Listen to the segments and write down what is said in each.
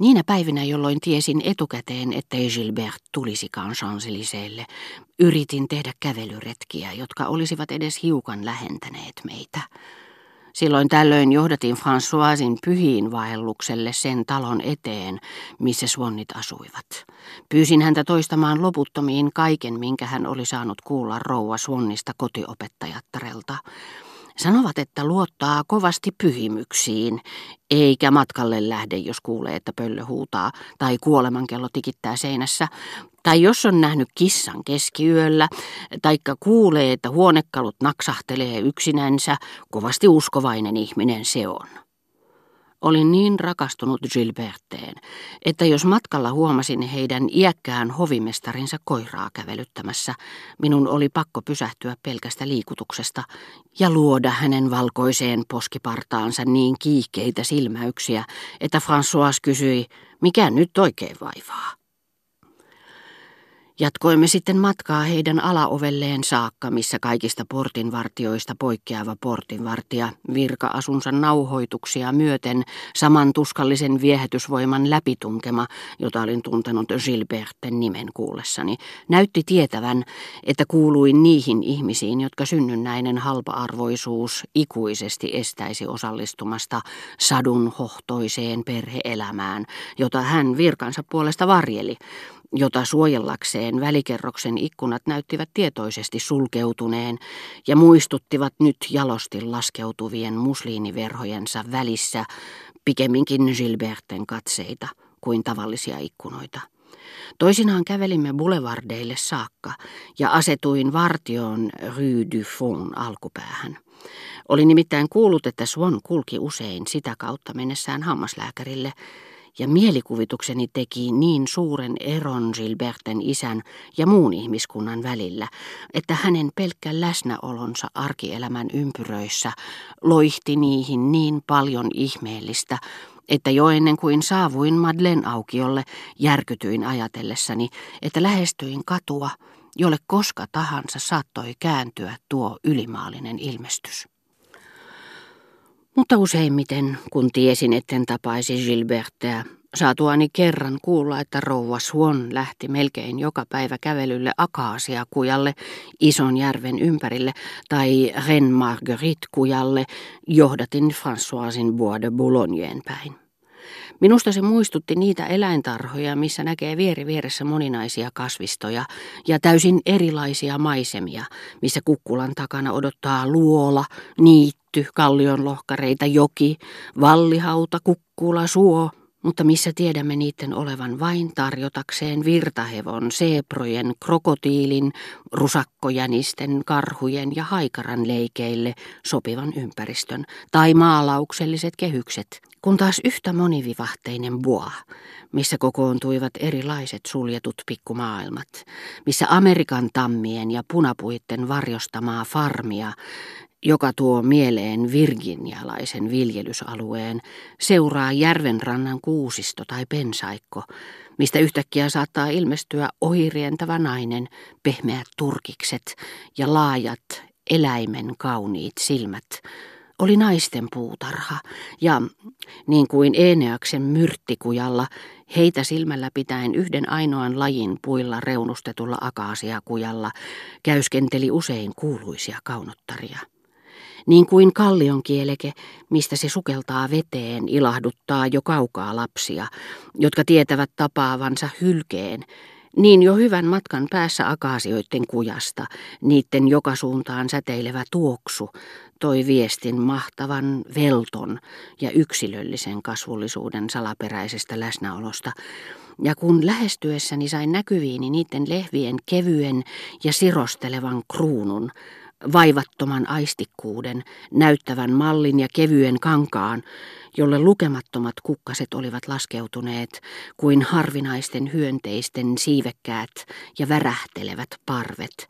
Niinä päivinä, jolloin tiesin etukäteen, ettei Gilbert tulisikaan Chanceliseelle, yritin tehdä kävelyretkiä, jotka olisivat edes hiukan lähentäneet meitä. Silloin tällöin johdatin Françoisin pyhiin vaellukselle sen talon eteen, missä suonnit asuivat. Pyysin häntä toistamaan loputtomiin kaiken, minkä hän oli saanut kuulla rouva Suonnista kotiopettajattarelta. Sanovat, että luottaa kovasti pyhimyksiin, eikä matkalle lähde, jos kuulee, että pöllö huutaa tai kuolemankello tikittää seinässä, tai jos on nähnyt kissan keskiyöllä, taikka kuulee, että huonekalut naksahtelee yksinänsä, kovasti uskovainen ihminen se on. Olin niin rakastunut Gilberteen, että jos matkalla huomasin heidän iäkkään hovimestarinsa koiraa kävelyttämässä, minun oli pakko pysähtyä pelkästä liikutuksesta ja luoda hänen valkoiseen poskipartaansa niin kiihkeitä silmäyksiä, että François kysyi, mikä nyt oikein vaivaa. Jatkoimme sitten matkaa heidän alaovelleen saakka, missä kaikista portinvartioista poikkeava portinvartija virka-asunsa nauhoituksia myöten saman tuskallisen viehätysvoiman läpitunkema, jota olin tuntenut Gilberten nimen kuullessani, näytti tietävän, että kuuluin niihin ihmisiin, jotka synnynnäinen halpa-arvoisuus ikuisesti estäisi osallistumasta sadun hohtoiseen perheelämään, jota hän virkansa puolesta varjeli, jota suojellakseen välikerroksen ikkunat näyttivät tietoisesti sulkeutuneen ja muistuttivat nyt jalosti laskeutuvien musliiniverhojensa välissä pikemminkin Gilberten katseita kuin tavallisia ikkunoita. Toisinaan kävelimme boulevardeille saakka ja asetuin vartioon Rue du Fond alkupäähän. Oli nimittäin kuullut, että Swan kulki usein sitä kautta mennessään hammaslääkärille, ja mielikuvitukseni teki niin suuren eron Gilberten isän ja muun ihmiskunnan välillä, että hänen pelkkä läsnäolonsa arkielämän ympyröissä loihti niihin niin paljon ihmeellistä, että jo ennen kuin saavuin Madlen aukiolle, järkytyin ajatellessani, että lähestyin katua, jolle koska tahansa saattoi kääntyä tuo ylimaallinen ilmestys. Mutta useimmiten, kun tiesin, etten tapaisi Gilbertteä, saatuani kerran kuulla, että rouva Swan lähti melkein joka päivä kävelylle Akaasia-kujalle, ison järven ympärille, tai Ren Marguerite-kujalle, johdatin Françoisin Bois de Boulogneen päin. Minusta se muistutti niitä eläintarhoja, missä näkee vieri vieressä moninaisia kasvistoja ja täysin erilaisia maisemia, missä kukkulan takana odottaa luola, niitty, kallionlohkareita, joki, vallihauta, kukkula, suo, mutta missä tiedämme niiden olevan vain tarjotakseen virtahevon, seeprojen, krokotiilin, rusakkojänisten, karhujen ja haikaran leikeille sopivan ympäristön, tai maalaukselliset kehykset, kun taas yhtä monivivahteinen boa, missä kokoontuivat erilaiset suljetut pikkumaailmat, missä Amerikan tammien ja punapuitten varjostamaa farmia joka tuo mieleen virginialaisen viljelysalueen, seuraa järvenrannan kuusisto tai pensaikko, mistä yhtäkkiä saattaa ilmestyä ohirientävä nainen, pehmeät turkikset ja laajat, eläimen kauniit silmät, oli naisten puutarha, ja niin kuin Eneaksen myrttikujalla, heitä silmällä pitäen yhden ainoan lajin puilla reunustetulla akaasiakujalla, käyskenteli usein kuuluisia kaunottaria niin kuin kallion kieleke, mistä se sukeltaa veteen, ilahduttaa jo kaukaa lapsia, jotka tietävät tapaavansa hylkeen, niin jo hyvän matkan päässä akaasioiden kujasta, niiden joka suuntaan säteilevä tuoksu, toi viestin mahtavan velton ja yksilöllisen kasvullisuuden salaperäisestä läsnäolosta, ja kun lähestyessäni sain näkyviini niiden lehvien kevyen ja sirostelevan kruunun, vaivattoman aistikkuuden, näyttävän mallin ja kevyen kankaan, jolle lukemattomat kukkaset olivat laskeutuneet kuin harvinaisten hyönteisten siivekkäät ja värähtelevät parvet,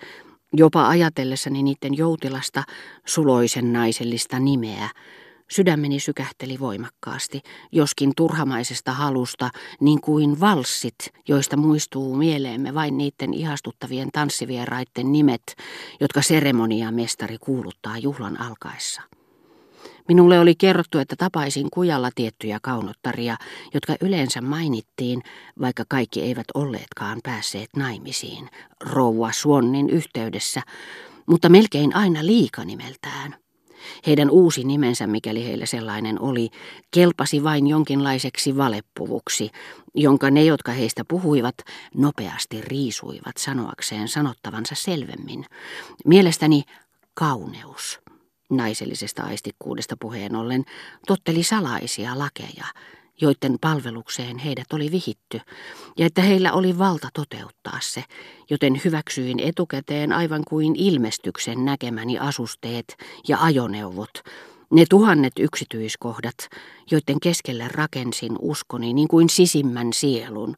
jopa ajatellessani niiden joutilasta, suloisen naisellista nimeä, Sydämeni sykähteli voimakkaasti, joskin turhamaisesta halusta, niin kuin valssit, joista muistuu mieleemme vain niiden ihastuttavien tanssivieraiden nimet, jotka seremoniamestari kuuluttaa juhlan alkaessa. Minulle oli kerrottu, että tapaisin kujalla tiettyjä kaunottaria, jotka yleensä mainittiin, vaikka kaikki eivät olleetkaan päässeet naimisiin, rouva Suonnin yhteydessä, mutta melkein aina liikanimeltään. Heidän uusi nimensä, mikäli heillä sellainen oli, kelpasi vain jonkinlaiseksi valeppuvuksi, jonka ne, jotka heistä puhuivat, nopeasti riisuivat sanoakseen sanottavansa selvemmin. Mielestäni kauneus naisellisesta aistikkuudesta puheen ollen, totteli salaisia lakeja, joiden palvelukseen heidät oli vihitty, ja että heillä oli valta toteuttaa se, joten hyväksyin etukäteen aivan kuin ilmestyksen näkemäni asusteet ja ajoneuvot, ne tuhannet yksityiskohdat, joiden keskelle rakensin uskoni niin kuin sisimmän sielun,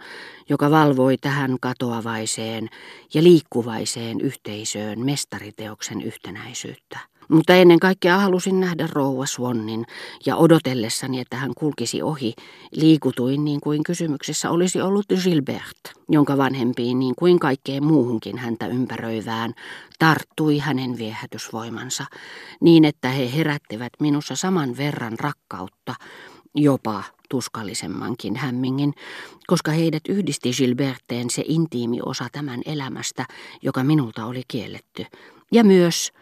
joka valvoi tähän katoavaiseen ja liikkuvaiseen yhteisöön mestariteoksen yhtenäisyyttä. Mutta ennen kaikkea halusin nähdä rouva Swannin, ja odotellessani, että hän kulkisi ohi, liikutuin niin kuin kysymyksessä olisi ollut Gilbert, jonka vanhempiin niin kuin kaikkeen muuhunkin häntä ympäröivään tarttui hänen viehätysvoimansa, niin että he herättivät minussa saman verran rakkautta, jopa tuskallisemmankin hämmingin, koska heidät yhdisti Gilberteen se intiimi osa tämän elämästä, joka minulta oli kielletty, ja myös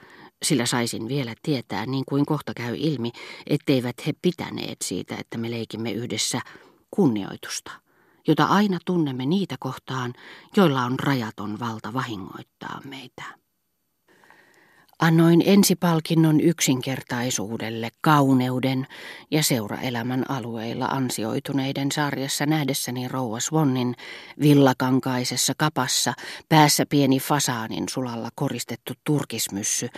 sillä saisin vielä tietää, niin kuin kohta käy ilmi, etteivät he pitäneet siitä, että me leikimme yhdessä kunnioitusta, jota aina tunnemme niitä kohtaan, joilla on rajaton valta vahingoittaa meitä. Annoin ensipalkinnon yksinkertaisuudelle, kauneuden ja seuraelämän alueilla ansioituneiden sarjassa nähdessäni rouva Swannin villakankaisessa kapassa, päässä pieni fasaanin sulalla koristettu turkismyssy,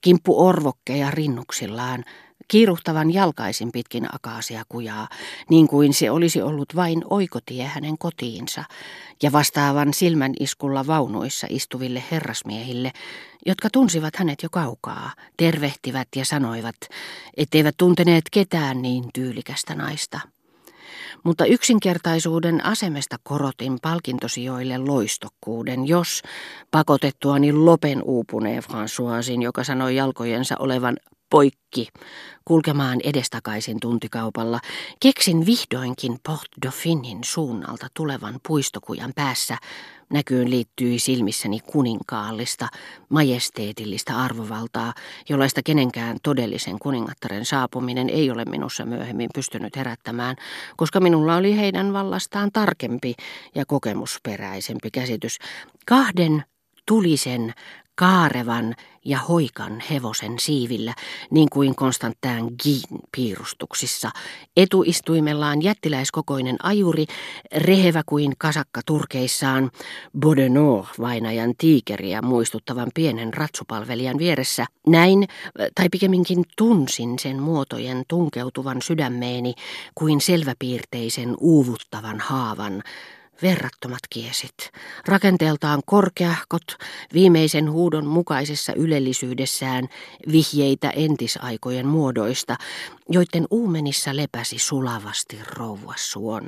kimppu orvokkeja rinnuksillaan, kiiruhtavan jalkaisin pitkin akaasia kujaa, niin kuin se olisi ollut vain oikotie hänen kotiinsa, ja vastaavan silmän iskulla vaunuissa istuville herrasmiehille, jotka tunsivat hänet jo kaukaa, tervehtivät ja sanoivat, etteivät tunteneet ketään niin tyylikästä naista. Mutta yksinkertaisuuden asemesta korotin palkintosijoille loistokkuuden, jos pakotettuani lopen uupuneen Françoisin, joka sanoi jalkojensa olevan poikki kulkemaan edestakaisin tuntikaupalla, keksin vihdoinkin Port Dauphinin suunnalta tulevan puistokujan päässä. Näkyyn liittyi silmissäni kuninkaallista, majesteetillista arvovaltaa, jollaista kenenkään todellisen kuningattaren saapuminen ei ole minussa myöhemmin pystynyt herättämään, koska minulla oli heidän vallastaan tarkempi ja kokemusperäisempi käsitys. Kahden tulisen kaarevan ja hoikan hevosen siivillä, niin kuin Konstantin Gin piirustuksissa. Etuistuimellaan jättiläiskokoinen ajuri, rehevä kuin kasakka turkeissaan, Bodenor vainajan tiikeriä muistuttavan pienen ratsupalvelijan vieressä. Näin, tai pikemminkin tunsin sen muotojen tunkeutuvan sydämeeni kuin selväpiirteisen uuvuttavan haavan, Verrattomat kiesit, rakenteeltaan korkeahkot, viimeisen huudon mukaisessa ylellisyydessään vihjeitä entisaikojen muodoista, joiden uumenissa lepäsi sulavasti rouva suon.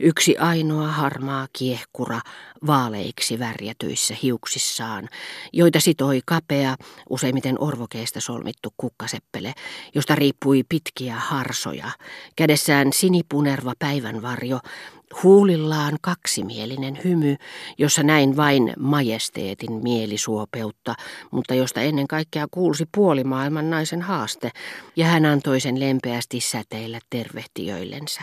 Yksi ainoa harmaa kiehkura vaaleiksi värjätyissä hiuksissaan, joita sitoi kapea, useimmiten orvokeesta solmittu kukkaseppele, josta riippui pitkiä harsoja, kädessään sinipunerva päivänvarjo, Huulillaan kaksimielinen hymy, jossa näin vain majesteetin mielisuopeutta, mutta josta ennen kaikkea kuulsi puolimaailman naisen haaste, ja hän antoi sen lempeästi säteillä tervehtiöillensä.